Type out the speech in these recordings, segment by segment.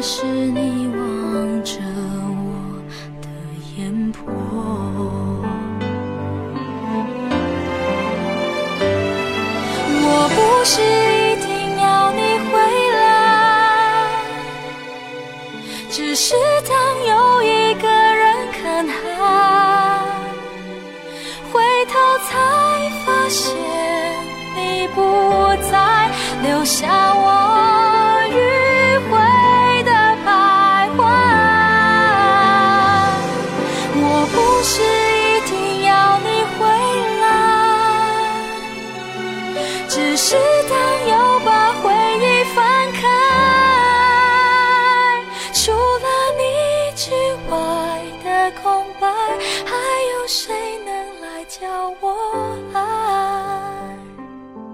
是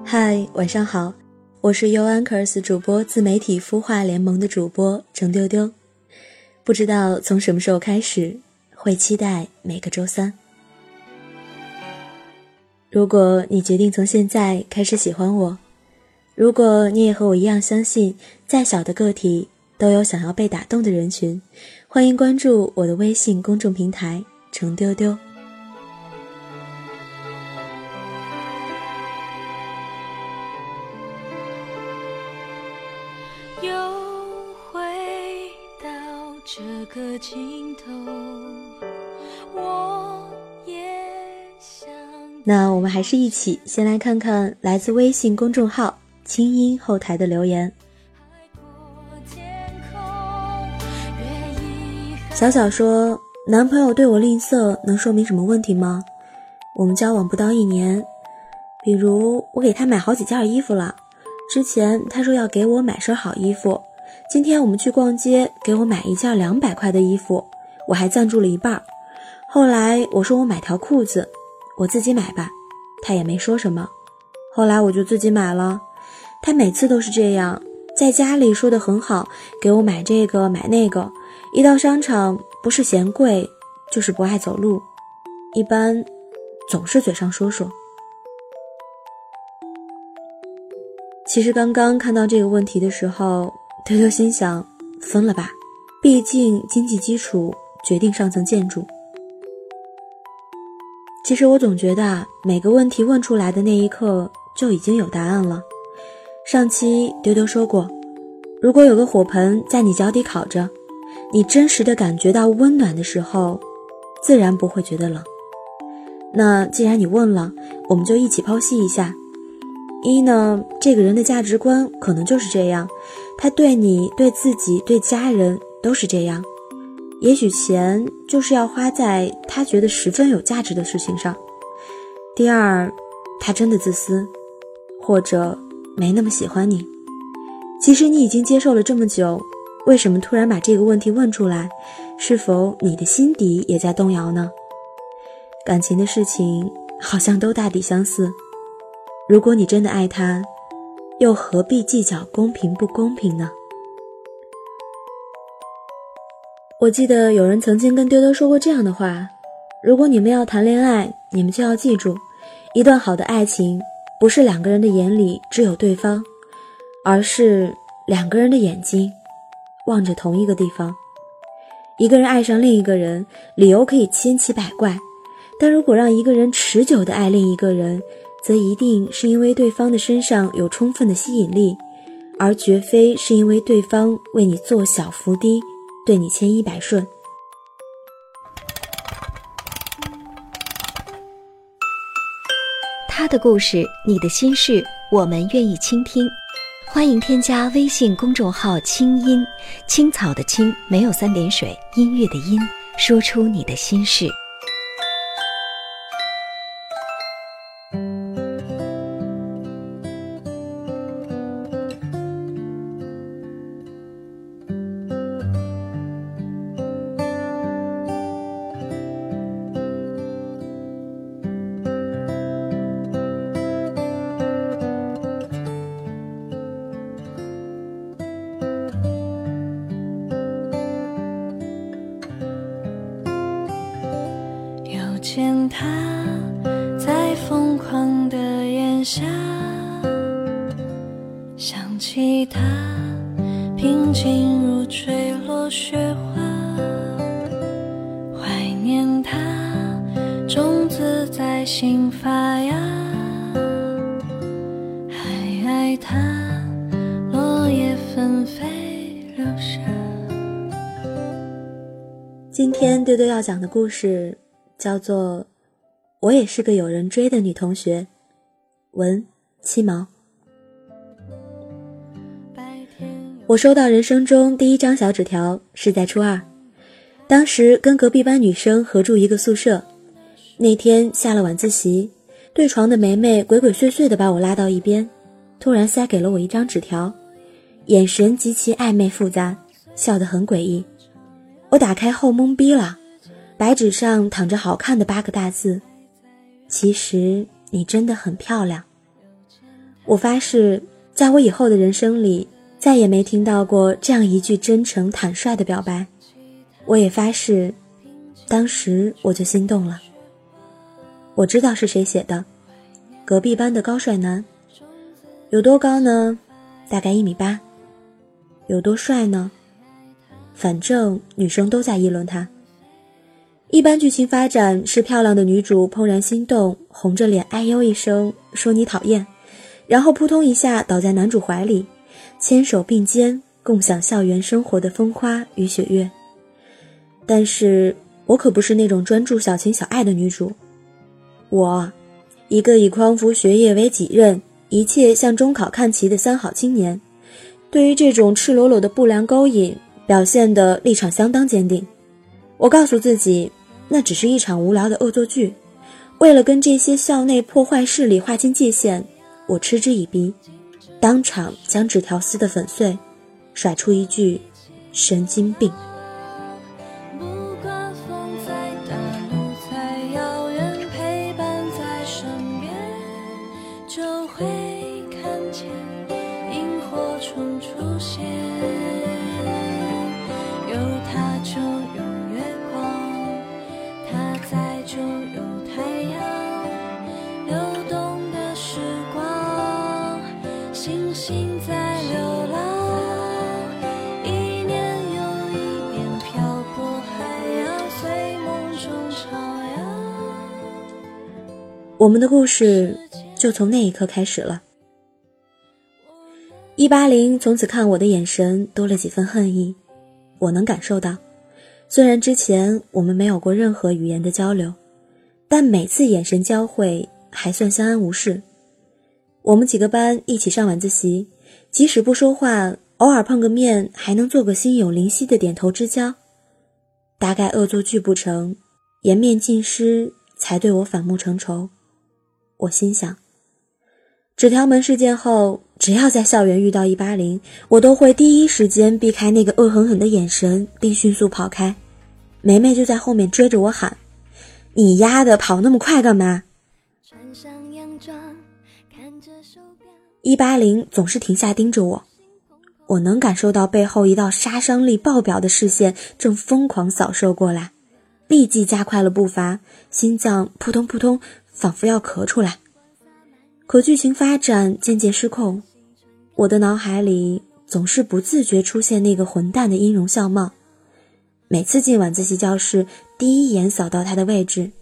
嗨，晚上好，我是 U Anchors 主播自媒体孵化联盟的主播程丢丢。不知道从什么时候开始，会期待每个周三。如果你决定从现在开始喜欢我，如果你也和我一样相信，再小的个体都有想要被打动的人群，欢迎关注我的微信公众平台“程丢丢”。那我们还是一起先来看看来自微信公众号“清音”后台的留言。小小说：“男朋友对我吝啬，能说明什么问题吗？我们交往不到一年，比如我给他买好几件衣服了，之前他说要给我买身好衣服，今天我们去逛街，给我买一件两百块的衣服，我还赞助了一半。后来我说我买条裤子，我自己买吧，他也没说什么。后来我就自己买了，他每次都是这样，在家里说的很好，给我买这个买那个。”一到商场，不是嫌贵，就是不爱走路，一般总是嘴上说说。其实刚刚看到这个问题的时候，偷偷心想：分了吧，毕竟经济基础决定上层建筑。其实我总觉得啊，每个问题问出来的那一刻就已经有答案了。上期丢丢说过，如果有个火盆在你脚底烤着。你真实的感觉到温暖的时候，自然不会觉得冷。那既然你问了，我们就一起剖析一下。一呢，这个人的价值观可能就是这样，他对你、对自己、对家人都是这样。也许钱就是要花在他觉得十分有价值的事情上。第二，他真的自私，或者没那么喜欢你。其实你已经接受了这么久。为什么突然把这个问题问出来？是否你的心底也在动摇呢？感情的事情好像都大抵相似。如果你真的爱他，又何必计较公平不公平呢？我记得有人曾经跟丢丢说过这样的话：如果你们要谈恋爱，你们就要记住，一段好的爱情不是两个人的眼里只有对方，而是两个人的眼睛。望着同一个地方，一个人爱上另一个人，理由可以千奇百怪，但如果让一个人持久的爱另一个人，则一定是因为对方的身上有充分的吸引力，而绝非是因为对方为你做小伏低，对你千依百顺。他的故事你的心事我们愿意倾听。欢迎添加微信公众号清音青草的青没有三点水音乐的音说出你的心事。今天丢丢要讲的故事。叫做“我也是个有人追的女同学”，文七毛。我收到人生中第一张小纸条是在初二，当时跟隔壁班女生合住一个宿舍。那天下了晚自习，对床的梅梅鬼鬼祟祟的把我拉到一边，突然塞给了我一张纸条，眼神极其暧昧复杂，笑得很诡异。我打开后懵逼了。白纸上躺着好看的八个大字：“其实你真的很漂亮。”我发誓，在我以后的人生里，再也没听到过这样一句真诚坦率的表白。我也发誓，当时我就心动了。我知道是谁写的，隔壁班的高帅男，有多高呢？大概一米八。有多帅呢？反正女生都在议论他。一般剧情发展是漂亮的女主怦然心动，红着脸哎呦一声说你讨厌，然后扑通一下倒在男主怀里，牵手并肩共享校园生活的风花与雪月。但是我可不是那种专注小情小爱的女主，我，一个以匡扶学业为己任，一切向中考看齐的三好青年，对于这种赤裸裸的不良勾引表现的立场相当坚定。我告诉自己。那只是一场无聊的恶作剧，为了跟这些校内破坏势力划清界限，我嗤之以鼻，当场将纸条撕得粉碎，甩出一句：“神经病。”我们的故事就从那一刻开始了。一八零从此看我的眼神多了几分恨意，我能感受到。虽然之前我们没有过任何语言的交流，但每次眼神交汇还算相安无事。我们几个班一起上晚自习，即使不说话，偶尔碰个面，还能做个心有灵犀的点头之交。大概恶作剧不成，颜面尽失，才对我反目成仇。我心想，纸条门事件后，只要在校园遇到一八零，我都会第一时间避开那个恶狠狠的眼神，并迅速跑开。梅梅就在后面追着我喊：“你丫的跑那么快干嘛？”一八零总是停下盯着我，我能感受到背后一道杀伤力爆表的视线正疯狂扫射过来，立即加快了步伐，心脏扑通扑通。仿佛要咳出来，可剧情发展渐渐失控，我的脑海里总是不自觉出现那个混蛋的音容笑貌。每次进晚自习教室，第一眼扫到他的位置，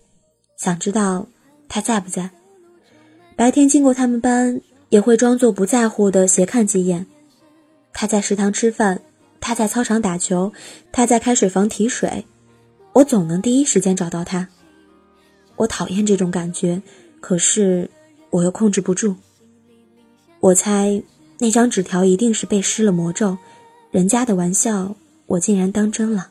想知道他在不在。白天经过他们班，也会装作不在乎的斜看几眼。他在食堂吃饭，他在操场打球，他在开水房提水，我总能第一时间找到他。我讨厌这种感觉，可是我又控制不住。我猜那张纸条一定是被施了魔咒，人家的玩笑我竟然当真了。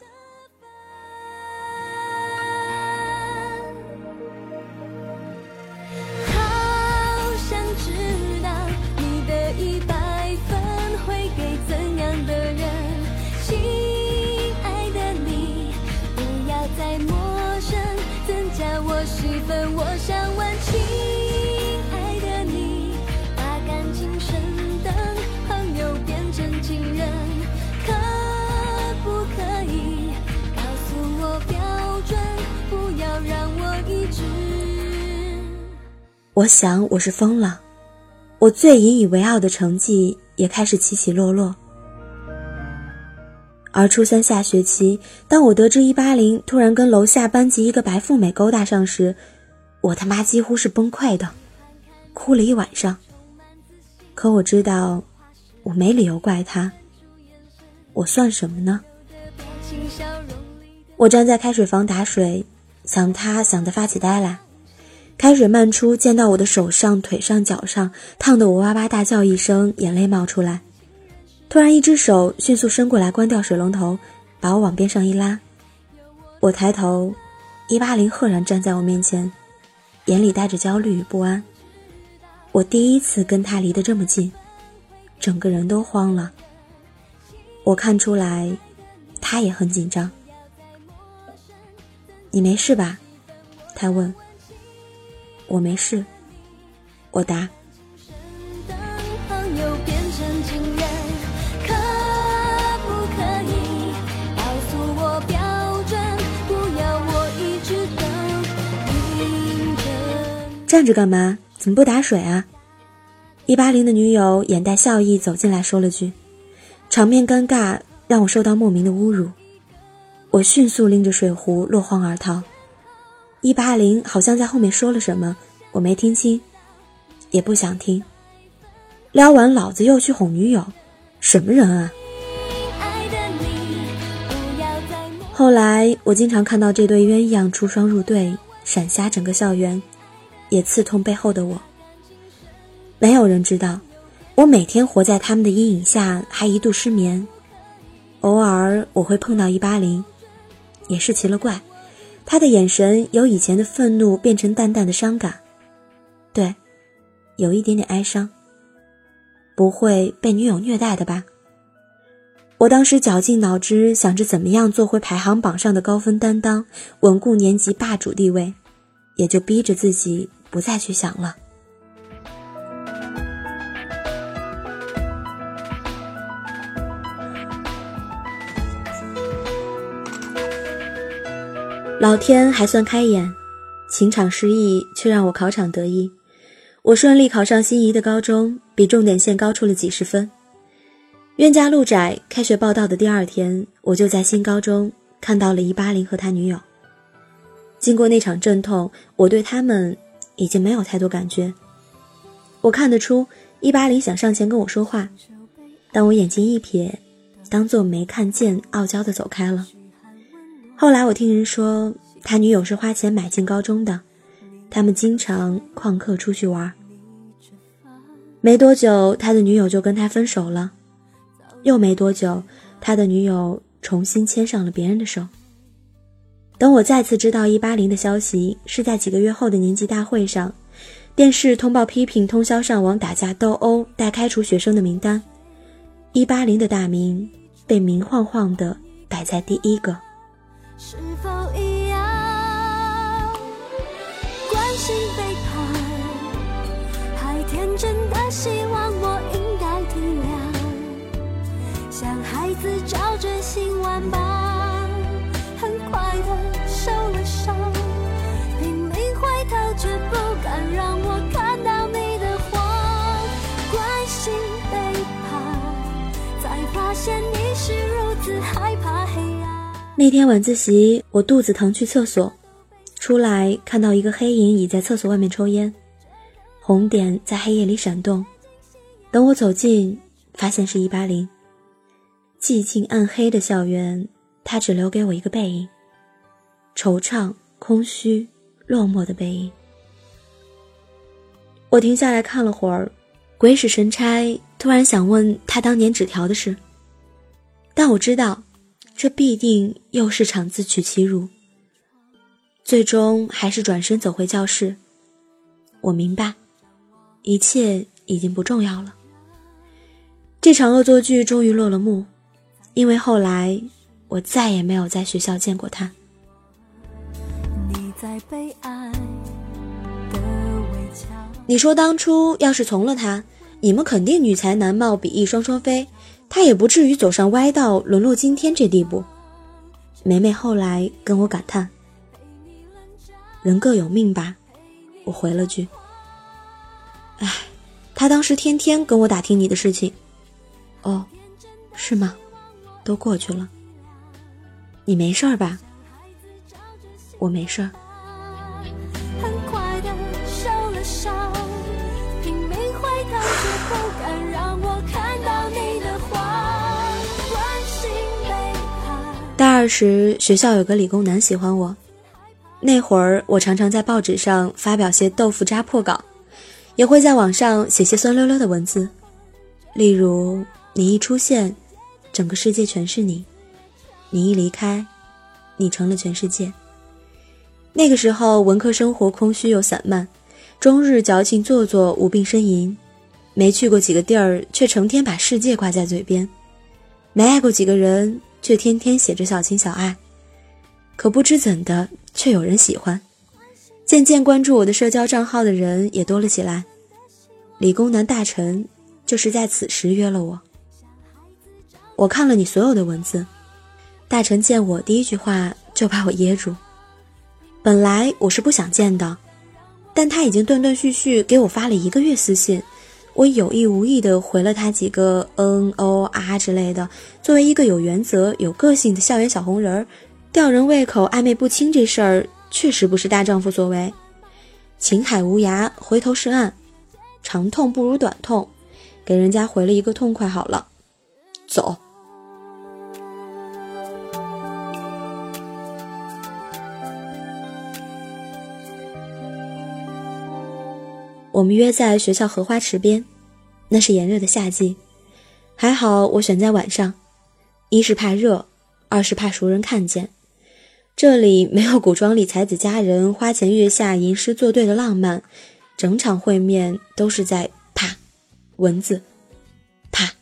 我想我是疯了，我最引以为傲的成绩也开始起起落落。而初三下学期，当我得知一八零突然跟楼下班级一个白富美勾搭上时，我他妈几乎是崩溃的，哭了一晚上。可我知道，我没理由怪他。我算什么呢？我站在开水房打水，想他想得发起呆来。开水漫出，溅到我的手上、腿上、脚上，烫得我哇哇大叫一声，眼泪冒出来。突然，一只手迅速伸过来，关掉水龙头，把我往边上一拉。我抬头，一八零赫然站在我面前，眼里带着焦虑与不安。我第一次跟他离得这么近，整个人都慌了。我看出来，他也很紧张。你没事吧？他问。我没事，我答。站着干嘛？怎么不打水啊？一八零的女友眼带笑意走进来说了句，场面尴尬，让我受到莫名的侮辱。我迅速拎着水壶落荒而逃。一八零好像在后面说了什么，我没听清，也不想听。撩完老子又去哄女友，什么人啊？后来我经常看到这对鸳鸯出双入对，闪瞎整个校园，也刺痛背后的我。没有人知道，我每天活在他们的阴影下，还一度失眠。偶尔我会碰到一八零，也是奇了怪。他的眼神由以前的愤怒变成淡淡的伤感，对，有一点点哀伤。不会被女友虐待的吧？我当时绞尽脑汁想着怎么样做回排行榜上的高分担当，稳固年级霸主地位，也就逼着自己不再去想了。老天还算开眼，情场失意却让我考场得意。我顺利考上心仪的高中，比重点线高出了几十分。冤家路窄，开学报道的第二天，我就在新高中看到了一八零和他女友。经过那场阵痛，我对他们已经没有太多感觉。我看得出一八零想上前跟我说话，但我眼睛一瞥，当做没看见，傲娇的走开了。后来我听人说，他女友是花钱买进高中的，他们经常旷课出去玩。没多久，他的女友就跟他分手了，又没多久，他的女友重新牵上了别人的手。等我再次知道一八零的消息，是在几个月后的年级大会上，电视通报批评通宵上网打架斗殴待开除学生的名单，一八零的大名被明晃晃的摆在第一个。是否一样？关心背叛，还天真的希望那天晚自习，我肚子疼，去厕所，出来看到一个黑影倚在厕所外面抽烟，红点在黑夜里闪动。等我走近，发现是一八零。寂静暗黑的校园，他只留给我一个背影，惆怅、空虚、落寞的背影。我停下来看了会儿，鬼使神差，突然想问他当年纸条的事。但我知道，这必定又是场自取其辱。最终还是转身走回教室。我明白，一切已经不重要了。这场恶作剧终于落了幕，因为后来我再也没有在学校见过他。你在被爱你说当初要是从了他，你们肯定女才男貌，比翼双双飞，他也不至于走上歪道，沦落今天这地步。梅梅后来跟我感叹：“人各有命吧。”我回了句：“哎，他当时天天跟我打听你的事情。”哦，是吗？都过去了。你没事儿吧？我没事儿。二时，学校有个理工男喜欢我。那会儿，我常常在报纸上发表些豆腐渣破稿，也会在网上写些酸溜溜的文字，例如。你一出现，整个世界全是你；你一离开，你成了全世界。那个时候，文科生活空虚又散漫，终日矫情做作，无病呻吟，没去过几个地儿，却成天把世界挂在嘴边；没爱过几个人，却天天写着小情小爱。可不知怎的，却有人喜欢。渐渐关注我的社交账号的人也多了起来。理工男大臣就是在此时约了我。我看了你所有的文字，大臣见我第一句话就把我噎住。本来我是不想见的，但他已经断断续续给我发了一个月私信，我有意无意的回了他几个嗯哦啊之类的。作为一个有原则、有个性的校园小红人儿，吊人胃口、暧昧不清这事儿确实不是大丈夫所为。情海无涯，回头是岸，长痛不如短痛，给人家回了一个痛快好了，走。我们约在学校荷花池边，那是炎热的夏季，还好我选在晚上，一是怕热，二是怕熟人看见。这里没有古装里才子佳人花前月下吟诗作对的浪漫，整场会面都是在啪，蚊子，啪，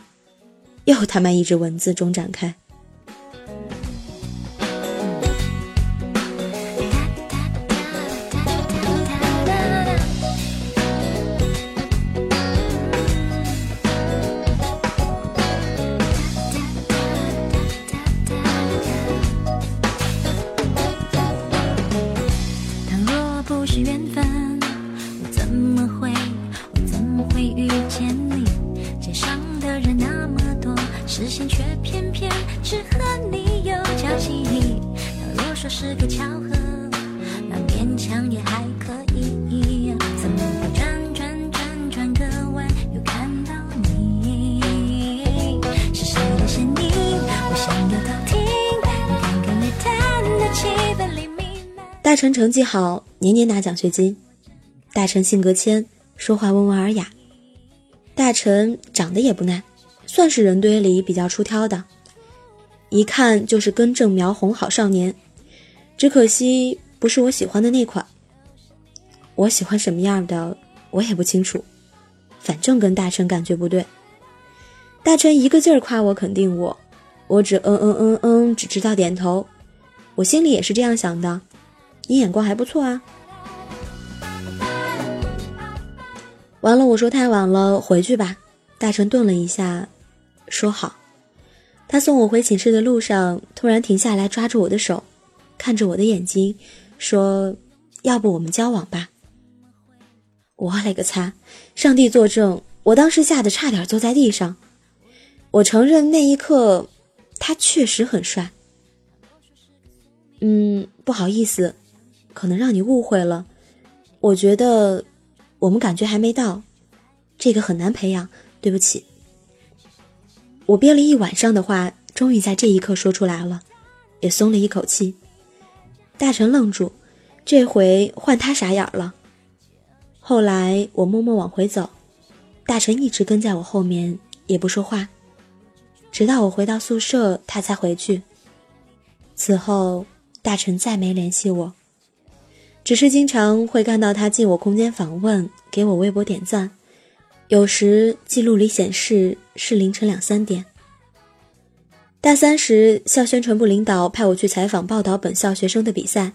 又他妈一只蚊子中展开。大成成绩好，年年拿奖学金。大成性格谦，说话温文尔雅。大成长得也不赖，算是人堆里比较出挑的，一看就是根正苗红好少年。只可惜不是我喜欢的那款。我喜欢什么样的，我也不清楚，反正跟大成感觉不对。大成一个劲儿夸我肯定我，我只嗯嗯嗯嗯，只知道点头。我心里也是这样想的。你眼光还不错啊！完了，我说太晚了，回去吧。大成顿了一下，说好。他送我回寝室的路上，突然停下来，抓住我的手，看着我的眼睛，说：“要不我们交往吧？”我勒个擦！上帝作证，我当时吓得差点坐在地上。我承认那一刻，他确实很帅。嗯，不好意思。可能让你误会了，我觉得我们感觉还没到，这个很难培养。对不起，我憋了一晚上的话，终于在这一刻说出来了，也松了一口气。大臣愣住，这回换他傻眼了。后来我默默往回走，大臣一直跟在我后面，也不说话，直到我回到宿舍，他才回去。此后，大臣再没联系我，只是经常会看到他进我空间访问，给我微博点赞。有时记录里显示是凌晨两三点。大三时，校宣传部领导派我去采访报道本校学生的比赛，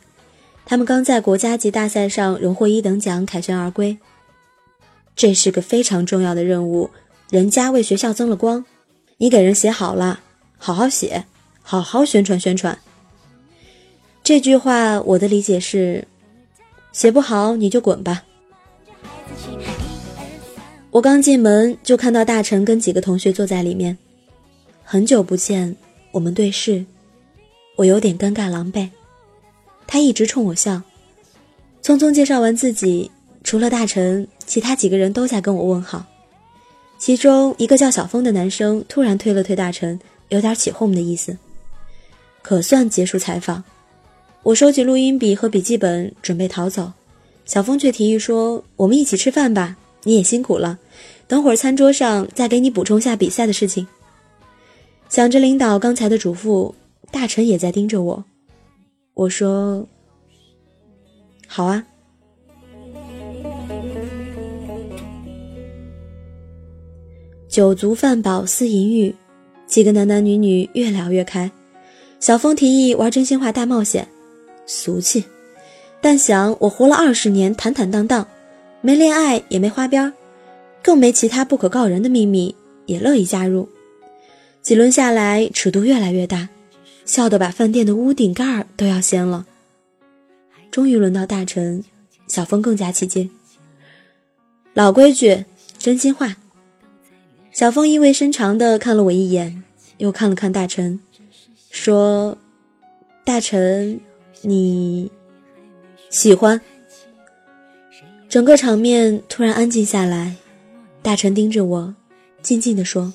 他们刚在国家级大赛上荣获一等奖，凯旋而归。这是个非常重要的任务，人家为学校增了光，你给人写好了，好好写，好好宣传宣传。这句话我的理解是，写不好你就滚吧。我刚进门就看到大臣跟几个同学坐在里面，很久不见，我们对视，我有点尴尬狼狈。他一直冲我笑，匆匆介绍完自己，除了大臣，其他几个人都在跟我问好。其中一个叫小峰的男生突然推了推大臣，有点起哄的意思。可算结束采访，我收起录音笔和笔记本准备逃走，小峰却提议说：“我们一起吃饭吧。”你也辛苦了，等会儿餐桌上再给你补充下比赛的事情。想着领导刚才的嘱咐，大臣也在盯着我。我说：“好啊。”酒足饭饱思淫欲，几个男男女女越聊越开。小峰提议玩真心话大冒险，俗气，但想我活了二十年，坦坦荡荡。没恋爱也没花边，更没其他不可告人的秘密，也乐意加入。几轮下来，尺度越来越大，笑得把饭店的屋顶盖儿都要掀了。终于轮到大臣，小峰更加起劲。老规矩，真心话。小峰意味深长地看了我一眼，又看了看大臣，说：“大臣，你喜欢？”整个场面突然安静下来，大臣盯着我，静静地说：“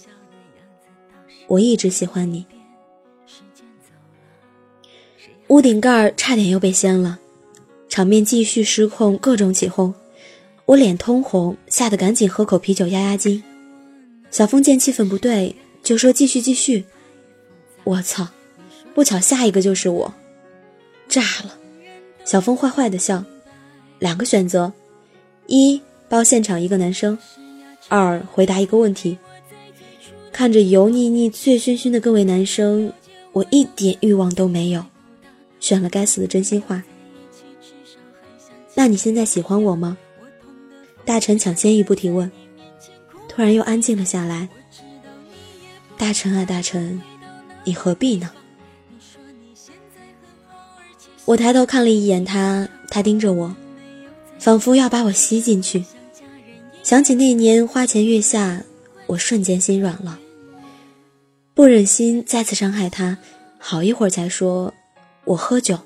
我一直喜欢你。”屋顶盖差点又被掀了，场面继续失控，各种起哄。我脸通红，吓得赶紧喝口啤酒压压惊。小峰见气氛不对，就说：“继续，继续。”我操！不巧下一个就是我，炸了！小峰坏坏的笑，两个选择。一包现场一个男生，二回答一个问题。看着油腻腻、醉醺醺的各位男生，我一点欲望都没有，选了该死的真心话。那你现在喜欢我吗？大臣抢先一步提问，突然又安静了下来。大臣啊大臣，你何必呢？我抬头看了一眼他，他盯着我。仿佛要把我吸进去。想起那年花前月下，我瞬间心软了，不忍心再次伤害他。好一会儿才说：“我喝酒。”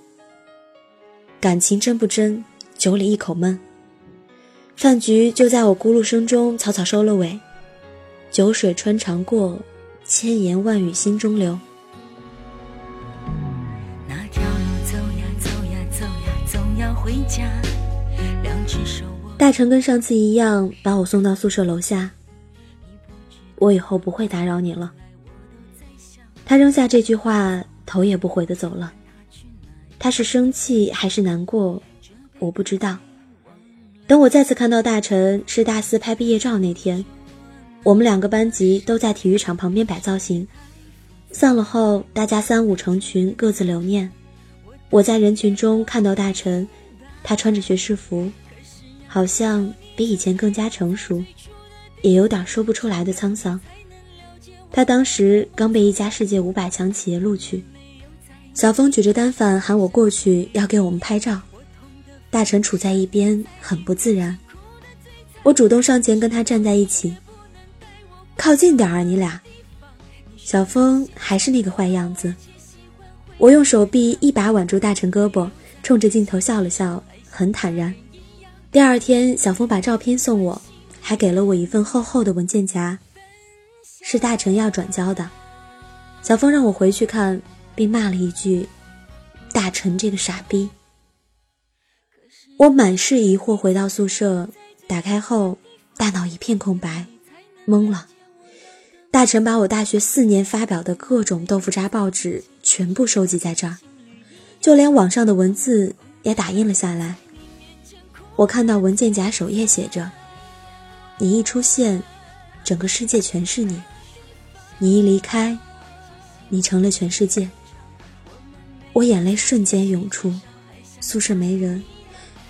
感情真不真，酒里一口闷。饭局就在我咕噜声中草草收了尾。酒水穿肠过，千言万语心中留。那条路走呀走呀走呀，总要回家。大成跟上次一样把我送到宿舍楼下。我以后不会打扰你了。他扔下这句话，头也不回的走了。他是生气还是难过，我不知道。等我再次看到大成，是大四拍毕业照那天，我们两个班级都在体育场旁边摆造型。散了后，大家三五成群，各自留念。我在人群中看到大成，他穿着学士服。好像比以前更加成熟，也有点说不出来的沧桑。他当时刚被一家世界五百强企业录取，小峰举着单反喊我过去要给我们拍照，大臣处在一边很不自然。我主动上前跟他站在一起，靠近点儿你俩。小峰还是那个坏样子，我用手臂一把挽住大臣胳膊，冲着镜头笑了笑，很坦然。第二天，小峰把照片送我，还给了我一份厚厚的文件夹，是大成要转交的。小峰让我回去看，并骂了一句：“大成这个傻逼。”我满是疑惑回到宿舍，打开后，大脑一片空白，懵了。大臣把我大学四年发表的各种豆腐渣报纸全部收集在这儿，就连网上的文字也打印了下来。我看到文件夹首页写着：“你一出现，整个世界全是你；你一离开，你成了全世界。”我眼泪瞬间涌出，宿舍没人，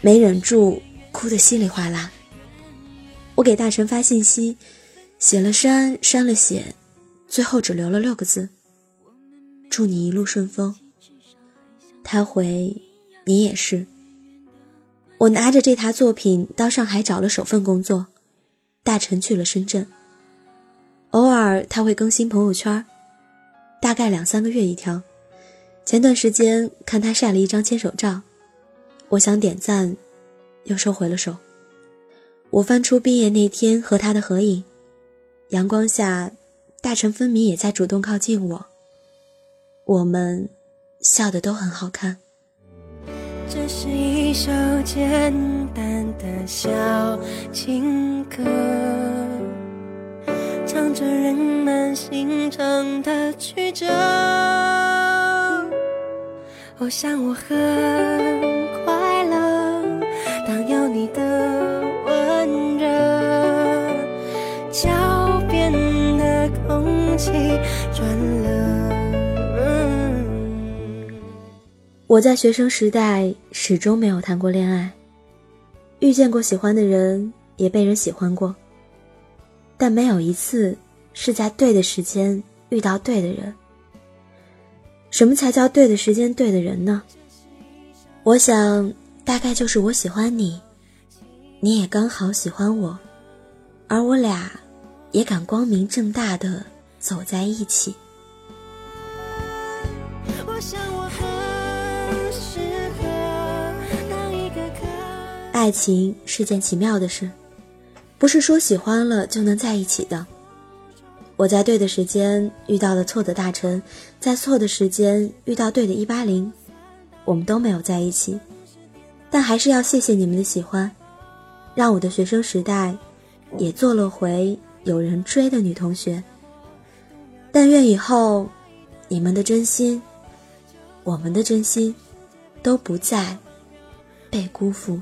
没忍住哭得稀里哗啦。我给大神发信息。写了删，删了写，最后只留了六个字：“祝你一路顺风。”他回：“你也是。”我拿着这沓作品到上海找了首份工作，大臣去了深圳。偶尔他会更新朋友圈，大概两三个月一条。前段时间看他晒了一张牵手照，我想点赞，又收回了手。我翻出毕业那天和他的合影。阳光下，大臣分明也在主动靠近我。我们笑得都很好看。这是一首简单的小情歌，唱着人们心肠的曲折。我想我很快乐，当有你的温热。脚边的空气转了我在学生时代始终没有谈过恋爱，遇见过喜欢的人，也被人喜欢过，但没有一次是在对的时间遇到对的人。什么才叫对的时间对的人呢？我想，大概就是我喜欢你，你也刚好喜欢我，而我俩也敢光明正大的。走在一起。爱情是件奇妙的事，不是说喜欢了就能在一起的。我在对的时间遇到了错的大臣，在错的时间遇到对的一八零，我们都没有在一起，但还是要谢谢你们的喜欢，让我的学生时代也做了回有人追的女同学。但愿以后，你们的真心，我们的真心，都不再被辜负。